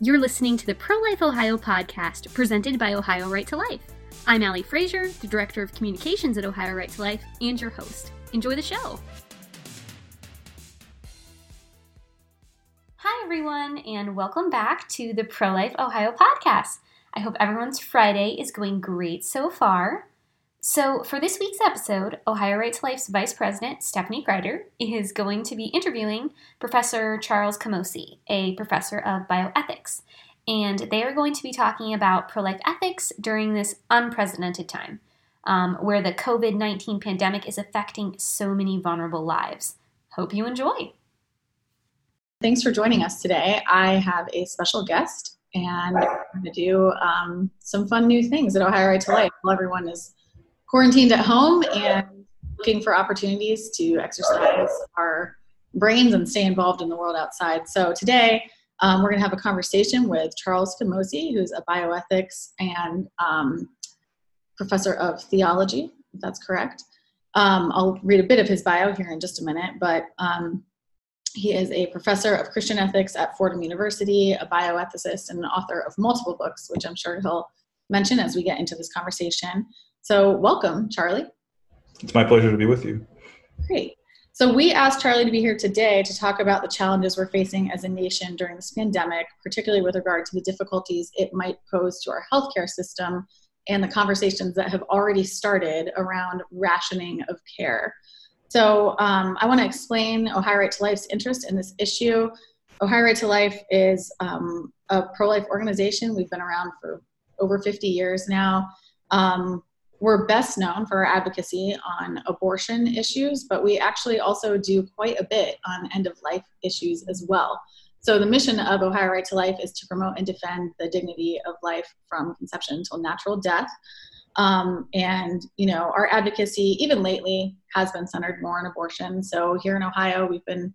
You're listening to the Pro Life Ohio podcast presented by Ohio Right to Life. I'm Allie Frazier, the Director of Communications at Ohio Right to Life, and your host. Enjoy the show. Hi, everyone, and welcome back to the Pro Life Ohio podcast. I hope everyone's Friday is going great so far. So, for this week's episode, Ohio Right to Life's Vice President, Stephanie Krider, is going to be interviewing Professor Charles Camosy, a professor of bioethics. And they are going to be talking about pro life ethics during this unprecedented time um, where the COVID 19 pandemic is affecting so many vulnerable lives. Hope you enjoy. Thanks for joining us today. I have a special guest, and we're going to do um, some fun new things at Ohio Right to Life while everyone is quarantined at home and looking for opportunities to exercise our brains and stay involved in the world outside. So today, um, we're going to have a conversation with Charles Camosy, who's a bioethics and um, professor of theology, if that's correct. Um, I'll read a bit of his bio here in just a minute, but um, he is a professor of Christian ethics at Fordham University, a bioethicist, and an author of multiple books, which I'm sure he'll mention as we get into this conversation. So, welcome, Charlie. It's my pleasure to be with you. Great. So, we asked Charlie to be here today to talk about the challenges we're facing as a nation during this pandemic, particularly with regard to the difficulties it might pose to our healthcare system and the conversations that have already started around rationing of care. So, um, I want to explain Ohio Right to Life's interest in this issue. Ohio Right to Life is um, a pro life organization. We've been around for over 50 years now. Um, we're best known for our advocacy on abortion issues, but we actually also do quite a bit on end of life issues as well. So, the mission of Ohio Right to Life is to promote and defend the dignity of life from conception until natural death. Um, and, you know, our advocacy, even lately, has been centered more on abortion. So, here in Ohio, we've been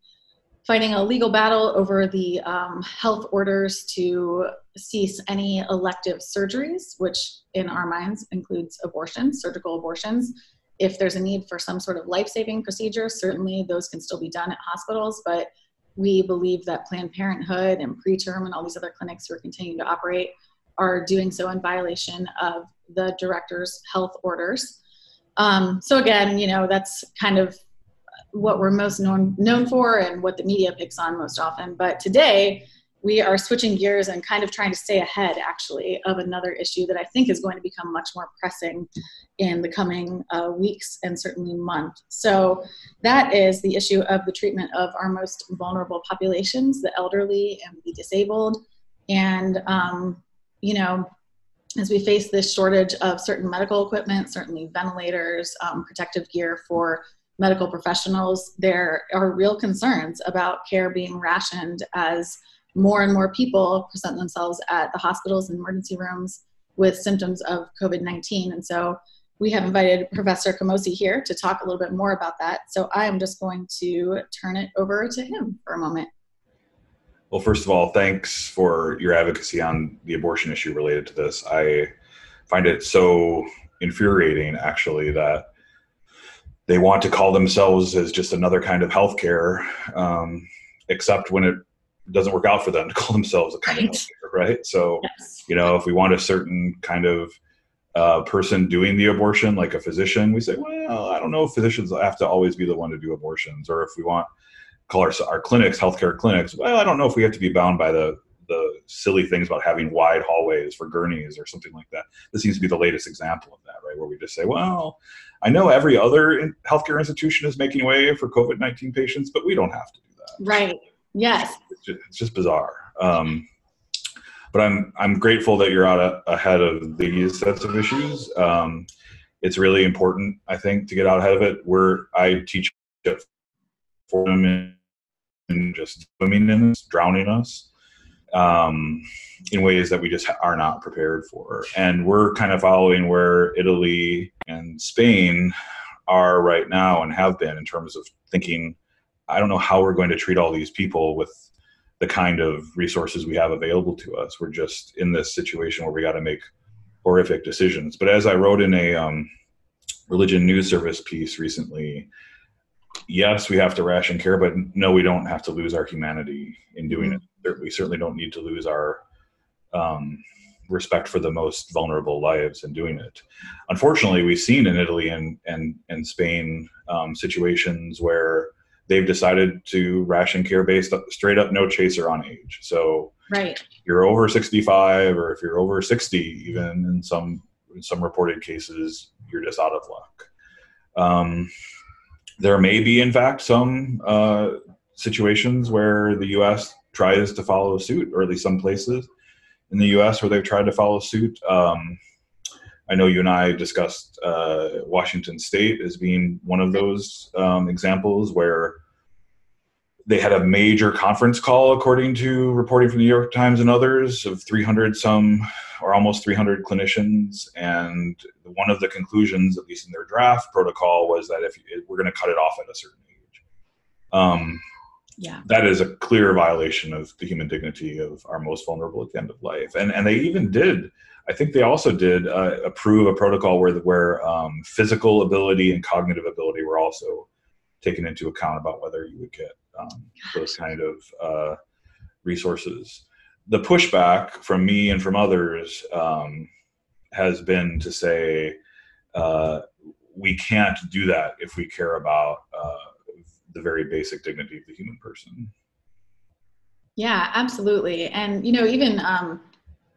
fighting a legal battle over the um, health orders to cease any elective surgeries, which in our minds includes abortions, surgical abortions. If there's a need for some sort of life saving procedure, certainly those can still be done at hospitals, but we believe that Planned Parenthood and preterm and all these other clinics who are continuing to operate are doing so in violation of the director's health orders. Um, so again, you know, that's kind of what we're most known known for and what the media picks on most often. But today we are switching gears and kind of trying to stay ahead actually of another issue that I think is going to become much more pressing in the coming uh, weeks and certainly month. So that is the issue of the treatment of our most vulnerable populations, the elderly and the disabled. And um, you know, as we face this shortage of certain medical equipment, certainly ventilators, um, protective gear for medical professionals, there are real concerns about care being rationed as more and more people present themselves at the hospitals and emergency rooms with symptoms of COVID 19. And so we have invited Professor Camosy here to talk a little bit more about that. So I am just going to turn it over to him for a moment. Well, first of all, thanks for your advocacy on the abortion issue related to this. I find it so infuriating, actually, that they want to call themselves as just another kind of healthcare, um, except when it doesn't work out for them to call themselves a kind right. of healthcare, right? So, yes. you know, if we want a certain kind of uh, person doing the abortion, like a physician, we say, well, I don't know if physicians have to always be the one to do abortions, or if we want call our, our clinics healthcare clinics, well, I don't know if we have to be bound by the the silly things about having wide hallways for gurneys or something like that. This seems to be the latest example of that, right? Where we just say, well, I know every other healthcare institution is making way for COVID 19 patients, but we don't have to do that. Right. Yes. It's just, it's just bizarre. Um, but I'm I'm grateful that you're out a, ahead of these sets of issues. Um, it's really important, I think, to get out ahead of it. We're I teach Fordham and just swimming in us, drowning us um, in ways that we just are not prepared for. And we're kind of following where Italy and Spain are right now and have been in terms of thinking, I don't know how we're going to treat all these people with the kind of resources we have available to us. We're just in this situation where we got to make horrific decisions. But as I wrote in a um, religion news service piece recently, yes, we have to ration care, but no, we don't have to lose our humanity in doing mm-hmm. it we certainly don't need to lose our um, respect for the most vulnerable lives in doing it. Unfortunately, we've seen in Italy and and, and Spain um, situations where they've decided to ration care based straight up no chaser on age. So right, you're over 65, or if you're over 60, even in some in some reported cases, you're just out of luck. Um, there may be, in fact, some uh, situations where the U.S. tries to follow suit, or at least some places in the U.S. where they've tried to follow suit. Um, I know you and I discussed uh, Washington State as being one of those um, examples where they had a major conference call, according to reporting from the New York Times and others, of 300 some or almost 300 clinicians. And one of the conclusions, at least in their draft protocol, was that if we're going to cut it off at a certain age. Um, yeah that is a clear violation of the human dignity of our most vulnerable at the end of life and and they even did i think they also did uh, approve a protocol where where um, physical ability and cognitive ability were also taken into account about whether you would get um, those kind of uh, resources the pushback from me and from others um, has been to say uh, we can't do that if we care about uh, the very basic dignity of the human person. Yeah, absolutely. And, you know, even um,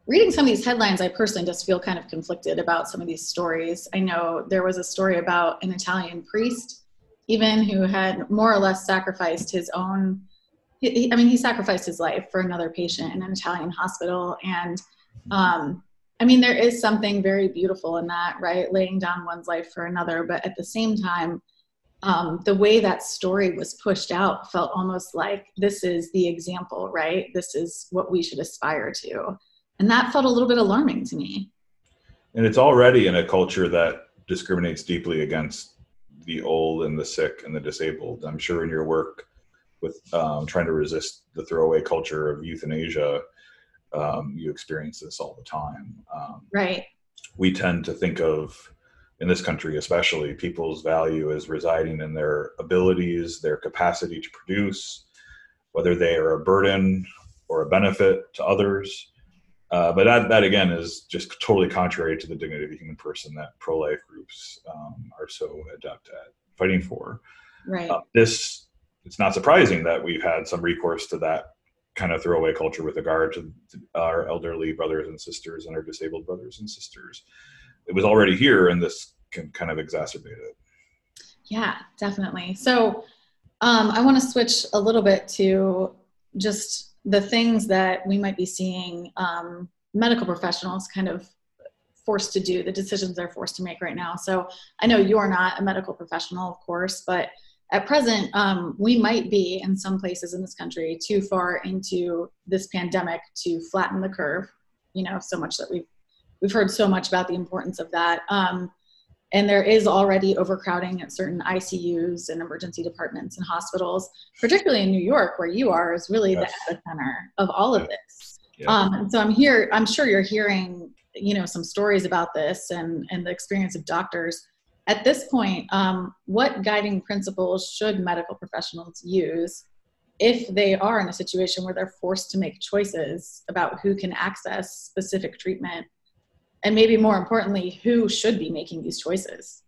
reading some of these headlines, I personally just feel kind of conflicted about some of these stories. I know there was a story about an Italian priest, even who had more or less sacrificed his own. He, I mean, he sacrificed his life for another patient in an Italian hospital. And um, I mean, there is something very beautiful in that, right? Laying down one's life for another. But at the same time, um, the way that story was pushed out felt almost like this is the example, right? This is what we should aspire to. And that felt a little bit alarming to me. And it's already in a culture that discriminates deeply against the old and the sick and the disabled. I'm sure in your work with um, trying to resist the throwaway culture of euthanasia, um, you experience this all the time. Um, right. We tend to think of in this country especially people's value is residing in their abilities their capacity to produce whether they are a burden or a benefit to others uh, but that, that again is just totally contrary to the dignity of the human person that pro-life groups um, are so adept at fighting for. Right. Uh, this it's not surprising that we've had some recourse to that kind of throwaway culture with regard to our elderly brothers and sisters and our disabled brothers and sisters. It was already here and this can kind of exacerbate it. Yeah definitely. So um, i want to switch a little bit to just the things that we might be seeing um, medical professionals kind of forced to do the decisions they're forced to make right now so i know you're not a medical professional of course but at present um, we might be in some places in this country too far into this pandemic to flatten the curve you know so much that we've we've heard so much about the importance of that. Um, and there is already overcrowding at certain ICUs and emergency departments and hospitals, particularly in New York, where you are, is really yes. the epicenter of all of this. Yeah. Um, and so I'm here. I'm sure you're hearing, you know, some stories about this and and the experience of doctors. At this point, um, what guiding principles should medical professionals use if they are in a situation where they're forced to make choices about who can access specific treatment and maybe more importantly who should be making these choices?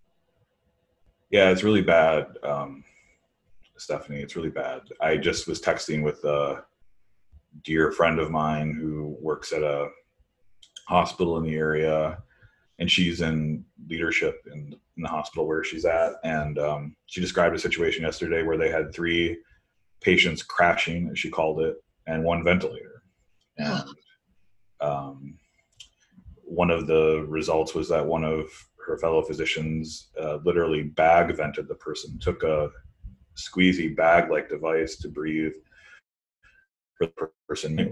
Yeah it's really bad um, stephanie it's really bad. I just was texting with a dear friend of mine who works at a hospital in the area and she's in leadership in, in the hospital where she's at and um, she described a situation yesterday where they had three patients crashing as she called it and one ventilator. And um, one of the results was that one of her fellow physicians uh, literally bag vented the person, took a squeezy bag like device to breathe for the person.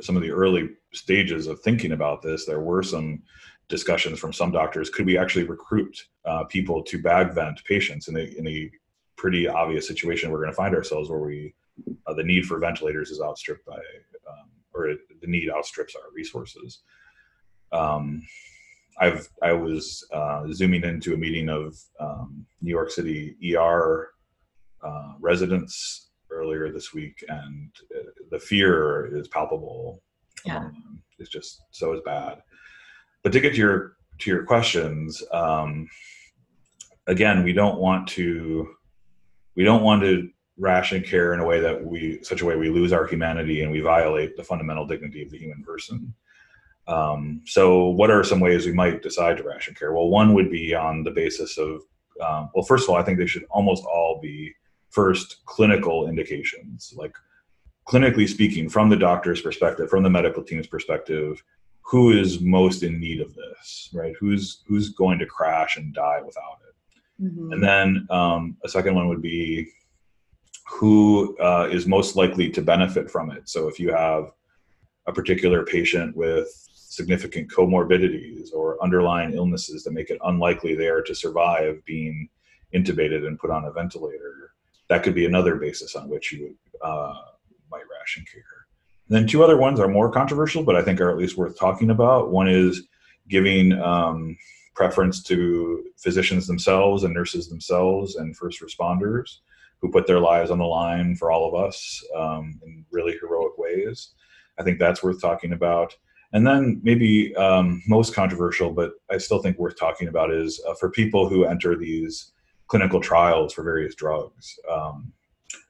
Some of the early stages of thinking about this, there were some discussions from some doctors. Could we actually recruit uh, people to bag vent patients in a, in a pretty obvious situation we're going to find ourselves where we uh, the need for ventilators is outstripped by um, or the need outstrips our resources. Um, I've I was uh, zooming into a meeting of um, New York City ER uh, residents earlier this week, and uh, the fear is palpable. Yeah. it's just so is bad. But to get to your to your questions, um, again, we don't want to we don't want to ration care in a way that we such a way we lose our humanity and we violate the fundamental dignity of the human person. Um, so, what are some ways we might decide to ration care? Well, one would be on the basis of, um, well, first of all, I think they should almost all be first clinical indications. Like, clinically speaking, from the doctor's perspective, from the medical team's perspective, who is most in need of this, right? Who's who's going to crash and die without it? Mm-hmm. And then um, a second one would be who uh, is most likely to benefit from it. So if you have a particular patient with significant comorbidities or underlying illnesses that make it unlikely there to survive being intubated and put on a ventilator, that could be another basis on which you would, uh, might ration care. And then two other ones are more controversial, but I think are at least worth talking about. One is giving um, preference to physicians themselves and nurses themselves and first responders who put their lives on the line for all of us um, in really heroic ways. I think that's worth talking about. And then maybe um, most controversial, but I still think worth talking about is uh, for people who enter these clinical trials for various drugs, um,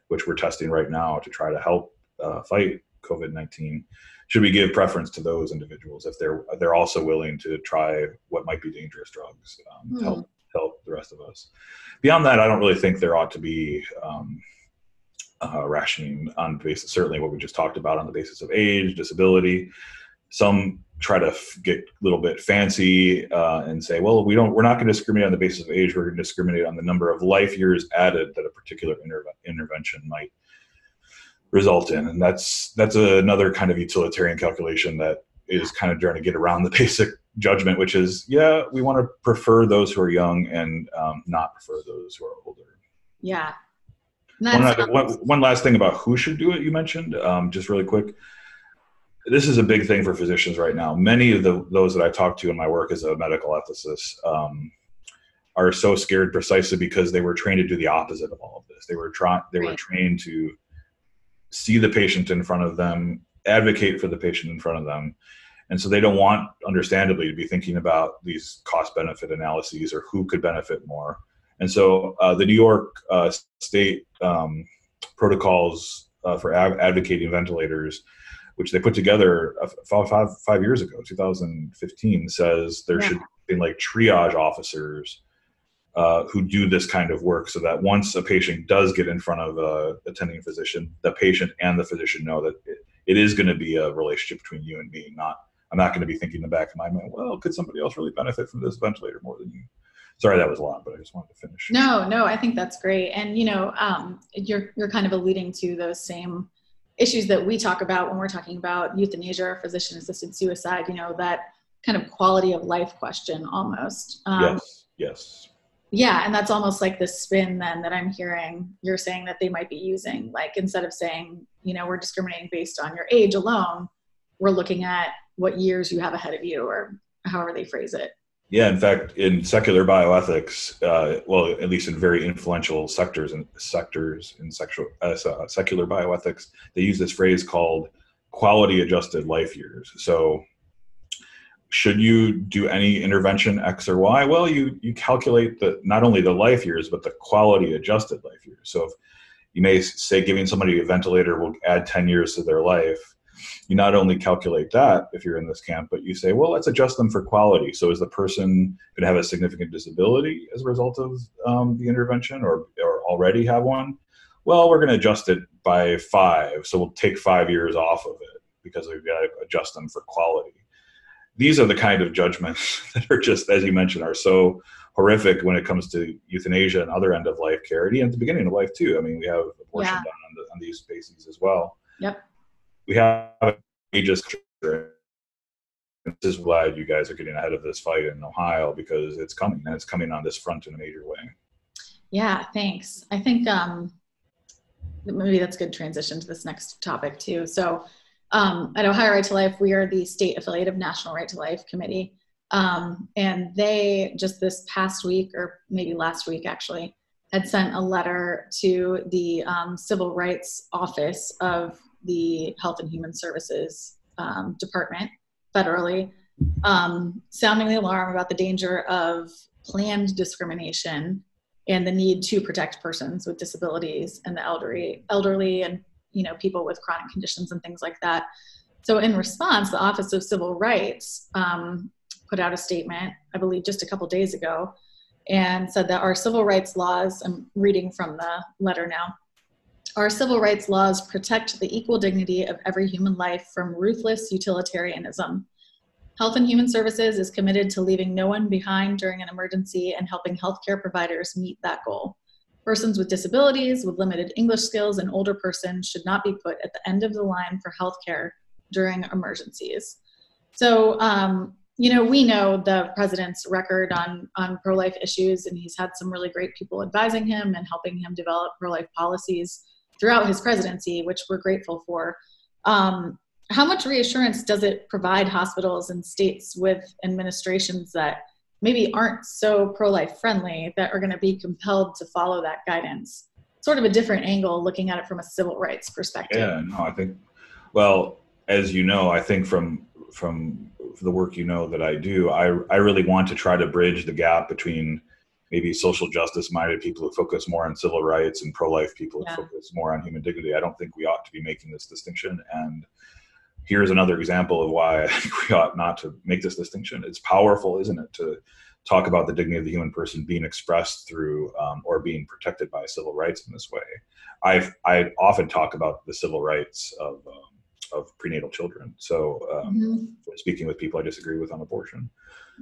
which we're testing right now to try to help uh, fight COVID nineteen. Should we give preference to those individuals if they're they're also willing to try what might be dangerous drugs um, mm. to help help the rest of us? Beyond that, I don't really think there ought to be um, uh, rationing on basis certainly what we just talked about on the basis of age, disability some try to f- get a little bit fancy uh, and say, well, we don't, we're not going to discriminate on the basis of age. We're going to discriminate on the number of life years added that a particular intervention might result in, and that's that's another kind of utilitarian calculation that is kind of trying to get around the basic judgment, which is, yeah, we want to prefer those who are young and um, not prefer those who are older. Yeah. One, other, one, one, last thing about who should do it. You mentioned um, just really quick this is a big thing for physicians right now. Many of the those that I talk to in my work as a medical ethicist um, are so scared precisely because they were trained to do the opposite of all of this. They were trying they right. were trained to see the patient in front of them, advocate for the patient in front of them. And so they don't want, understandably, to be thinking about these cost benefit analyses or who could benefit more. And so uh, the New York uh, state um, protocols uh, for av- advocating ventilators which they put together five, five, five years ago, 2015, says there yeah. should be like triage officers uh, who do this kind of work so that once a patient does get in front of a attending physician, the patient and the physician know that it, it is going to be a relationship between you and me. Not, I'm not going to be thinking in the back of my mind, well, could somebody else really benefit from this ventilator more than you? Sorry, that was a lot, but I just wanted to finish. No, no, I think that's great. And, you know, um, you're, you're kind of alluding to those same issues that we talk about when we're talking about euthanasia or physician assisted suicide you know that kind of quality of life question almost um, yes yes yeah and that's almost like the spin then that i'm hearing you're saying that they might be using like instead of saying you know we're discriminating based on your age alone we're looking at what years you have ahead of you or however they phrase it yeah, in fact, in secular bioethics, uh, well, at least in very influential sectors and sectors in sexual uh, uh, secular bioethics, they use this phrase called quality adjusted life years. So, should you do any intervention X or Y? Well, you you calculate the not only the life years but the quality adjusted life years. So, if you may say giving somebody a ventilator will add ten years to their life you not only calculate that if you're in this camp, but you say, well, let's adjust them for quality. So is the person going to have a significant disability as a result of um, the intervention or, or already have one? Well, we're going to adjust it by five. So we'll take five years off of it because we've got to adjust them for quality. These are the kind of judgments that are just, as you mentioned, are so horrific when it comes to euthanasia and other end of life care, and at the beginning of life too. I mean, we have abortion yeah. done on, the, on these bases as well. Yep we have ages. This is glad you guys are getting ahead of this fight in Ohio because it's coming and it's coming on this front in a major way. Yeah, thanks. I think um, maybe that's a good transition to this next topic too. So um, at Ohio Right to Life, we are the state affiliate of National Right to Life Committee. Um, and they just this past week, or maybe last week actually, had sent a letter to the um, Civil Rights Office of the Health and Human Services um, Department federally, um, sounding the alarm about the danger of planned discrimination and the need to protect persons with disabilities and the elderly, elderly and you know people with chronic conditions and things like that. So in response, the Office of Civil Rights um, put out a statement, I believe, just a couple days ago, and said that our civil rights laws. I'm reading from the letter now. Our civil rights laws protect the equal dignity of every human life from ruthless utilitarianism. Health and Human Services is committed to leaving no one behind during an emergency and helping healthcare providers meet that goal. Persons with disabilities, with limited English skills, and older persons should not be put at the end of the line for healthcare during emergencies. So, um, you know, we know the president's record on on pro life issues, and he's had some really great people advising him and helping him develop pro life policies throughout his presidency, which we're grateful for. Um, how much reassurance does it provide hospitals and states with administrations that maybe aren't so pro-life friendly that are going to be compelled to follow that guidance sort of a different angle looking at it from a civil rights perspective yeah no i think well as you know i think from from the work you know that i do i i really want to try to bridge the gap between maybe social justice minded people who focus more on civil rights and pro-life people who focus more on human dignity i don't think we ought to be making this distinction and here's another example of why I think we ought not to make this distinction. It's powerful, isn't it, to talk about the dignity of the human person being expressed through um, or being protected by civil rights in this way. I I often talk about the civil rights of um, of prenatal children. So um, mm-hmm. speaking with people I disagree with on abortion.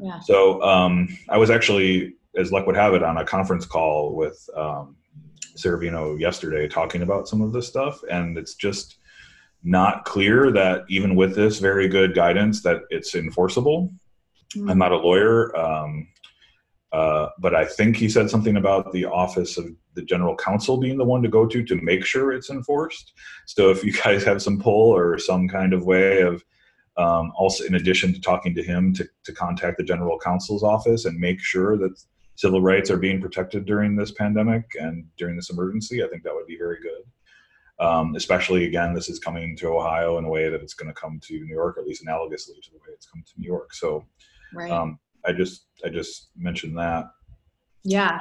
Yeah. So um, I was actually, as luck would have it, on a conference call with um, Severino yesterday talking about some of this stuff, and it's just not clear that even with this very good guidance that it's enforceable. Mm-hmm. I'm not a lawyer, um, uh, but I think he said something about the office of the general counsel being the one to go to to make sure it's enforced. So if you guys have some pull or some kind of way of um, also, in addition to talking to him, to, to contact the general counsel's office and make sure that civil rights are being protected during this pandemic and during this emergency, I think that would be very good. Um, especially again, this is coming to Ohio in a way that it's going to come to New York, at least analogously to the way it's come to New York. So, right. um, I just I just mentioned that. Yeah.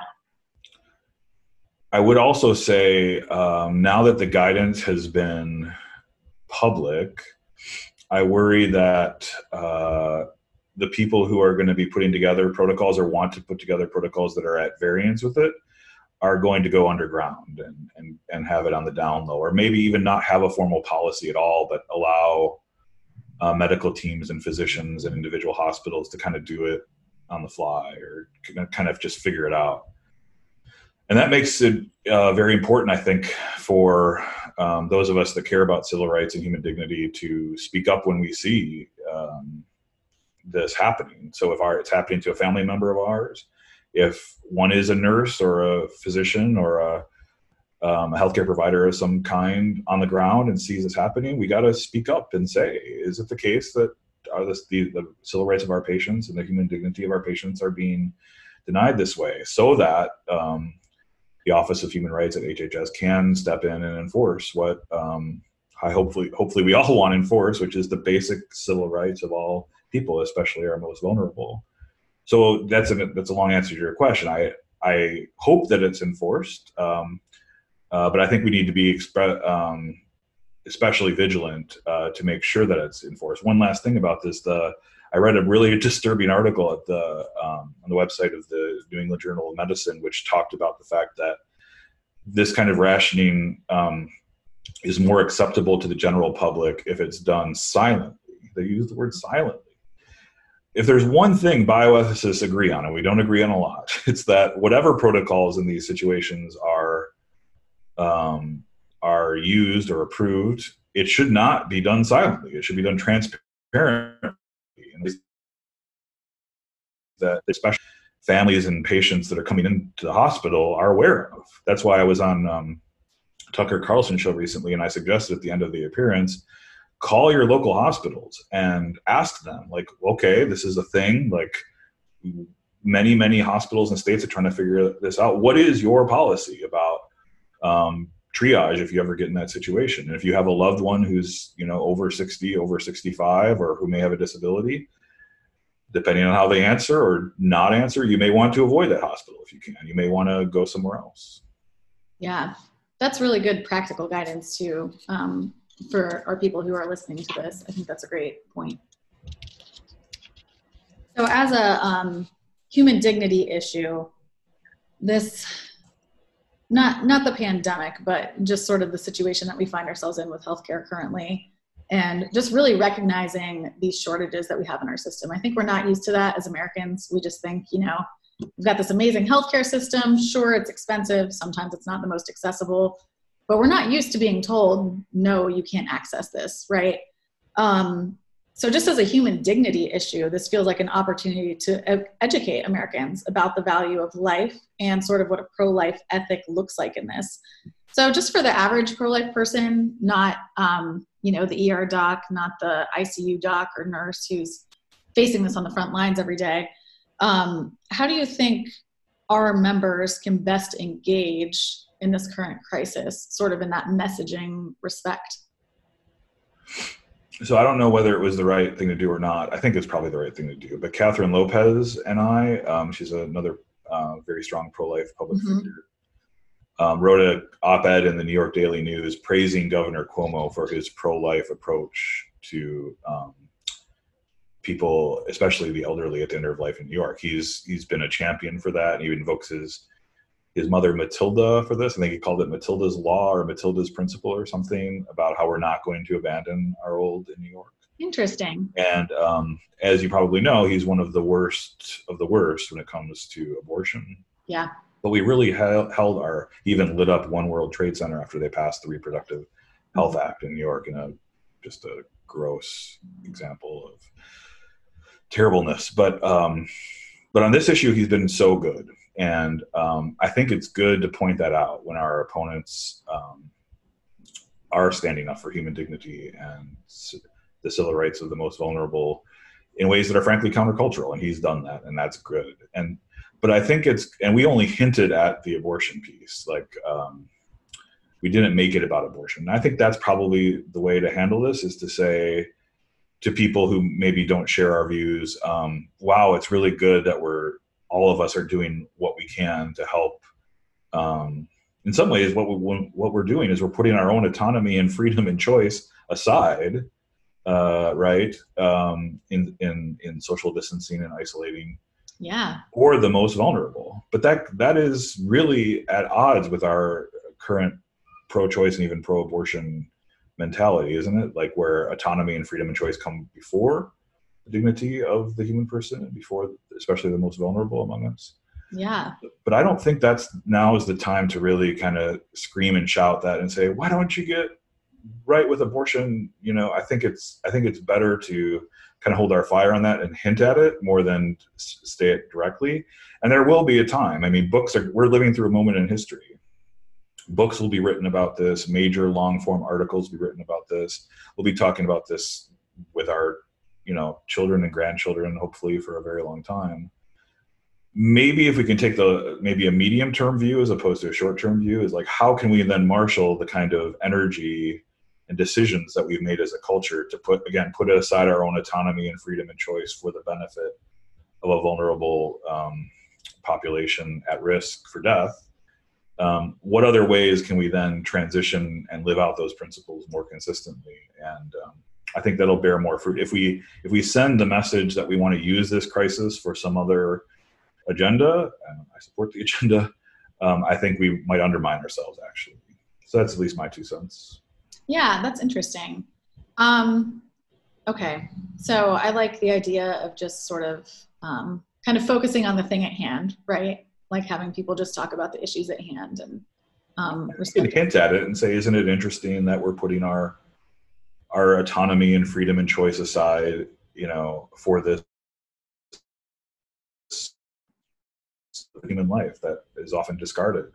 I would also say um, now that the guidance has been public, I worry that uh, the people who are going to be putting together protocols or want to put together protocols that are at variance with it are going to go underground and, and, and have it on the down low, or maybe even not have a formal policy at all, but allow uh, medical teams and physicians and individual hospitals to kind of do it on the fly or kind of just figure it out. And that makes it uh, very important, I think, for um, those of us that care about civil rights and human dignity to speak up when we see um, this happening. So if our, it's happening to a family member of ours, if one is a nurse or a physician or a, um, a healthcare provider of some kind on the ground and sees this happening, we got to speak up and say, is it the case that are this, the, the civil rights of our patients and the human dignity of our patients are being denied this way so that um, the Office of Human Rights at HHS can step in and enforce what um, I hopefully hopefully we all want to enforce, which is the basic civil rights of all people, especially are most vulnerable. So that's a that's a long answer to your question. I I hope that it's enforced, um, uh, but I think we need to be expre- um, especially vigilant uh, to make sure that it's enforced. One last thing about this: the I read a really disturbing article at the um, on the website of the New England Journal of Medicine, which talked about the fact that this kind of rationing um, is more acceptable to the general public if it's done silently. They use the word silently if there's one thing bioethicists agree on, and we don't agree on a lot, it's that whatever protocols in these situations are um, are used or approved, it should not be done silently. It should be done transparently. That especially families and patients that are coming into the hospital are aware of. That's why I was on um, Tucker Carlson show recently, and I suggested at the end of the appearance call your local hospitals and ask them like okay this is a thing like many many hospitals and states are trying to figure this out. What is your policy about um, triage if you ever get in that situation? And if you have a loved one who's you know over sixty, over sixty five, or who may have a disability, depending on how they answer or not answer, you may want to avoid that hospital if you can. You may want to go somewhere else. Yeah, that's really good practical guidance too um, for our people who are listening to this. I think that's a great point. So, as a um, human dignity issue, this not not the pandemic, but just sort of the situation that we find ourselves in with healthcare currently and just really recognizing these shortages that we have in our system. I think we're not used to that as Americans. We just think, you know, we've got this amazing healthcare system. Sure, it's expensive. Sometimes it's not the most accessible, but we're not used to being told, no, you can't access this, right? Um, so, just as a human dignity issue, this feels like an opportunity to educate Americans about the value of life and sort of what a pro life ethic looks like in this. So, just for the average pro life person, not um, you know the ER doc, not the ICU doc or nurse who's facing this on the front lines every day. Um, how do you think our members can best engage in this current crisis, sort of in that messaging respect? So I don't know whether it was the right thing to do or not. I think it's probably the right thing to do. But Kathryn Lopez and I, um, she's another uh, very strong pro-life public mm-hmm. figure um, wrote an op-ed in the New York Daily News praising Governor Cuomo for his pro-life approach to um, people, especially the elderly at the end of life in New York. He's he's been a champion for that, and he invokes his his mother Matilda for this. I think he called it Matilda's law or Matilda's principle or something about how we're not going to abandon our old in New York. Interesting. And um, as you probably know, he's one of the worst of the worst when it comes to abortion. Yeah but we really held, our even lit up One World Trade Center after they passed the Reproductive Health Act in New York in a just a gross example of terribleness. But um, but on this issue, he's been so good, and um, I think it's good to point that out when our opponents um, are standing up for human dignity and the civil rights of the most vulnerable in ways that are frankly countercultural, and he's done that, and that's good. And but I think it's, and we only hinted at the abortion piece. Like, um, we didn't make it about abortion. And I think that's probably the way to handle this is to say to people who maybe don't share our views, um, wow, it's really good that we're, all of us are doing what we can to help. Um, in some ways, what, we, what we're doing is we're putting our own autonomy and freedom and choice aside, uh, right? Um, in, in, in social distancing and isolating yeah or the most vulnerable but that that is really at odds with our current pro-choice and even pro-abortion mentality isn't it like where autonomy and freedom and choice come before the dignity of the human person before especially the most vulnerable among us yeah but i don't think that's now is the time to really kind of scream and shout that and say why don't you get right with abortion you know i think it's i think it's better to kind of hold our fire on that and hint at it more than stay it directly. And there will be a time. I mean, books are, we're living through a moment in history. Books will be written about this, major long form articles will be written about this. We'll be talking about this with our, you know, children and grandchildren, hopefully for a very long time. Maybe if we can take the maybe a medium term view as opposed to a short term view, is like how can we then marshal the kind of energy and decisions that we've made as a culture to put again put aside our own autonomy and freedom and choice for the benefit of a vulnerable um, population at risk for death um, what other ways can we then transition and live out those principles more consistently and um, i think that'll bear more fruit if we if we send the message that we want to use this crisis for some other agenda i support the agenda um, i think we might undermine ourselves actually so that's at least my two cents yeah, that's interesting. Um, okay, so I like the idea of just sort of um, kind of focusing on the thing at hand, right? Like having people just talk about the issues at hand and um, can hint at it and say, "Isn't it interesting that we're putting our our autonomy and freedom and choice aside, you know, for this human life that is often discarded?"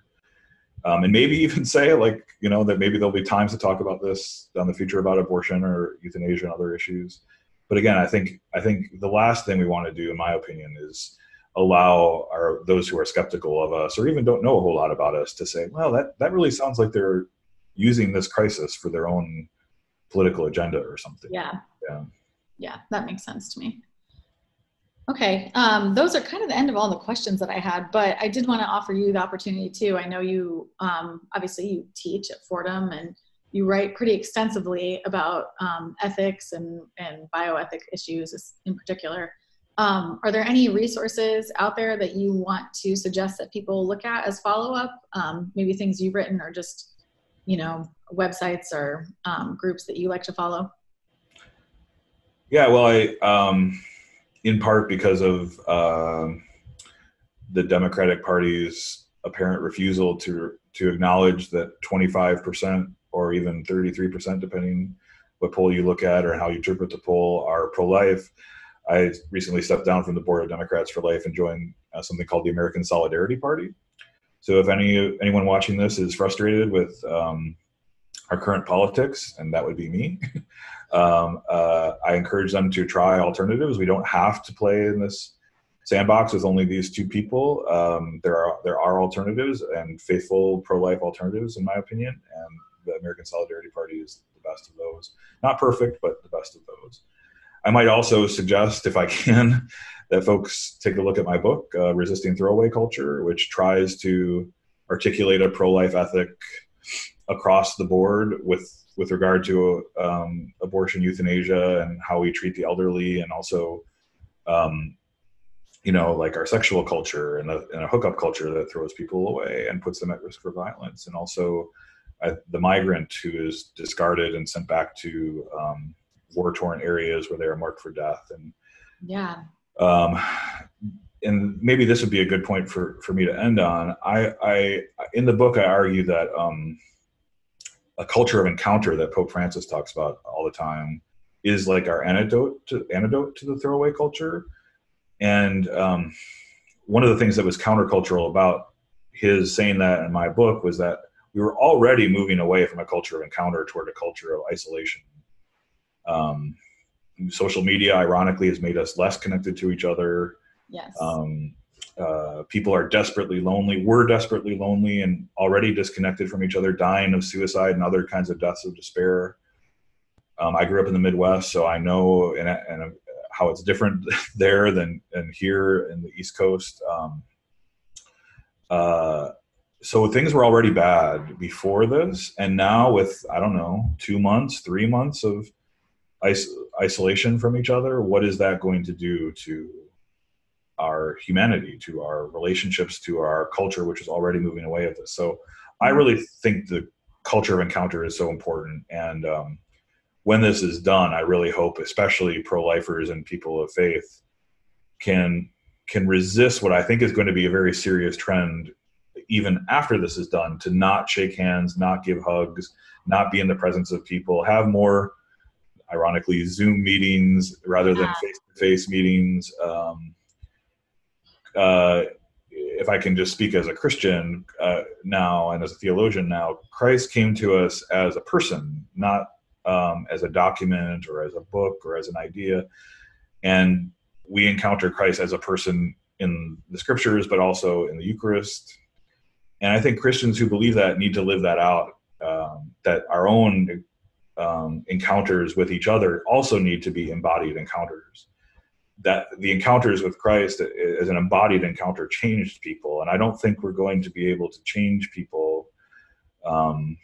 um, and maybe even say like you know that maybe there'll be times to talk about this down the future about abortion or euthanasia and other issues but again i think i think the last thing we want to do in my opinion is allow our those who are skeptical of us or even don't know a whole lot about us to say, well, that that really sounds like they're using this crisis for their own political agenda or something. Yeah. Yeah. Yeah, that makes sense to me. Okay, um, those are kind of the end of all the questions that I had, but I did want to offer you the opportunity too. I know you um, obviously you teach at Fordham and you write pretty extensively about um, ethics and, and bioethic issues in particular. Um, are there any resources out there that you want to suggest that people look at as follow-up? Um, maybe things you've written or just, you know, websites or um, groups that you like to follow? Yeah, well, I, um, in part because of um, the Democratic Party's apparent refusal to to acknowledge that 25% or even 33%, depending what poll you look at or how you interpret the poll, are pro-life. I recently stepped down from the board of Democrats for Life and joined uh, something called the American Solidarity Party. So if any anyone watching this is frustrated with um, our current politics, and that would be me, um, uh, I encourage them to try alternatives. We don't have to play in this sandbox with only these two people. Um, there are there are alternatives and faithful pro-life alternatives, in my opinion, and the American Solidarity Party is the best of those. Not perfect, but the best of those. I might also suggest, if I can, that folks take a look at my book, uh, Resisting Throwaway Culture, which tries to articulate a pro life ethic across the board with, with regard to um, abortion, euthanasia, and how we treat the elderly, and also, um, you know, like our sexual culture and a, and a hookup culture that throws people away and puts them at risk for violence, and also uh, the migrant who is discarded and sent back to um, war torn areas where they are marked for death. And yeah. um, and maybe this would be a good point for for me to end on. I i in the book i argue that um, a culture of encounter that pope francis talks about all the time is like our antidote to antidote to the throwaway culture and um, one of the things that was countercultural about his saying that in my book was that we were already moving away from a culture of encounter toward a culture of isolation um, social media, ironically, has made us less connected to each other. Yes. Um, uh, people are desperately lonely. We're desperately lonely and already disconnected from each other, dying of suicide and other kinds of deaths of despair. Um, I grew up in the Midwest, so I know and, and how it's different there than, than here in the East Coast. Um, uh, so things were already bad before this, and now with I don't know two months, three months of is- isolation from each other, what is that going to do to our humanity, to our relationships, to our culture, which is already moving away at this? So I mm-hmm. really think the culture of encounter is so important. And um, when this is done, I really hope, especially pro-lifers and people of faith, can can resist what I think is going to be a very serious trend even after this is done to not shake hands, not give hugs, not be in the presence of people, have more ironically Zoom meetings rather than face to face meetings. Um, uh, if I can just speak as a Christian uh, now and as a theologian now, Christ came to us as a person, not um, as a document or as a book or as an idea. And we encounter Christ as a person in the scriptures, but also in the Eucharist. And I think Christians who believe that need to live that out. Um, that our own um, encounters with each other also need to be embodied encounters. That the encounters with Christ as an embodied encounter changed people, and I don't think we're going to be able to change people. Um,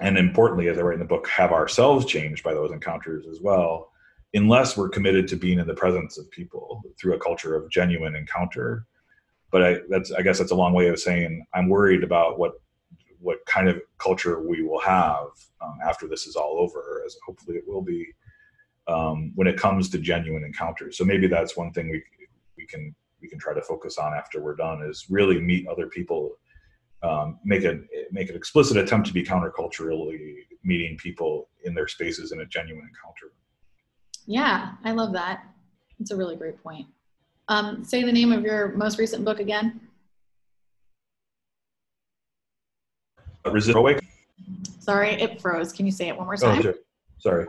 and importantly, as I write in the book, have ourselves changed by those encounters as well, unless we're committed to being in the presence of people through a culture of genuine encounter. But I, that's, I guess that's a long way of saying I'm worried about what what kind of culture we will have um, after this is all over, as hopefully it will be, um, when it comes to genuine encounters. So maybe that's one thing we we can we can try to focus on after we're done is really meet other people, um, make a make an explicit attempt to be counterculturally meeting people in their spaces in a genuine encounter. Yeah, I love that. It's a really great point. Um, say the name of your most recent book again. resist throwaway. Sorry, it froze. Can you say it one more oh, time? Oh, sure. Sorry.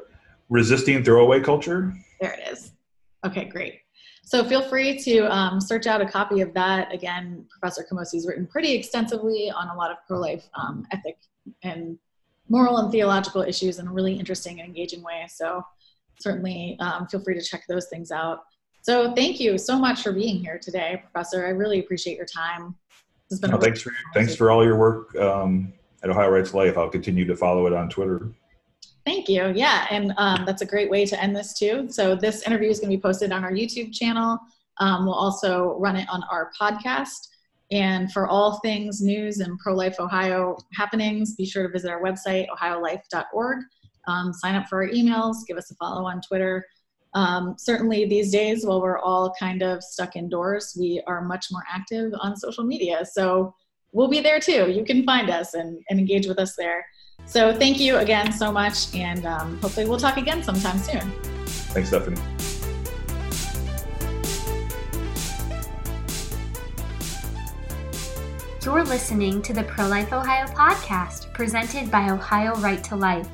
Resisting throwaway culture. There it is. Okay, great. So feel free to um, search out a copy of that. Again, Professor Camosy's written pretty extensively on a lot of pro-life um, ethic and moral and theological issues in a really interesting and engaging way. So certainly um, feel free to check those things out. So thank you so much for being here today, Professor. I really appreciate your time. This has been thanks for thanks for all your work um, at Ohio Rights Life. I'll continue to follow it on Twitter. Thank you. Yeah, and um, that's a great way to end this too. So this interview is going to be posted on our YouTube channel. Um, we'll also run it on our podcast. And for all things news and pro life Ohio happenings, be sure to visit our website, ohiolife.org. Um, sign up for our emails, give us a follow on Twitter. Um, certainly, these days, while we're all kind of stuck indoors, we are much more active on social media. So we'll be there too. You can find us and, and engage with us there. So thank you again so much, and um, hopefully, we'll talk again sometime soon. Thanks, Stephanie. You're listening to the Pro Life Ohio podcast presented by Ohio Right to Life.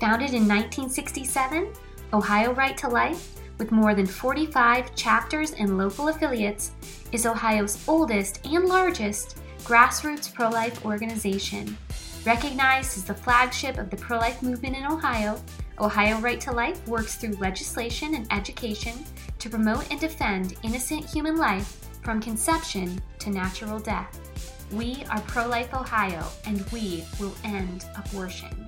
Founded in 1967, Ohio Right to Life, with more than 45 chapters and local affiliates, is Ohio's oldest and largest grassroots pro life organization. Recognized as the flagship of the pro life movement in Ohio, Ohio Right to Life works through legislation and education to promote and defend innocent human life from conception to natural death. We are Pro Life Ohio, and we will end abortion.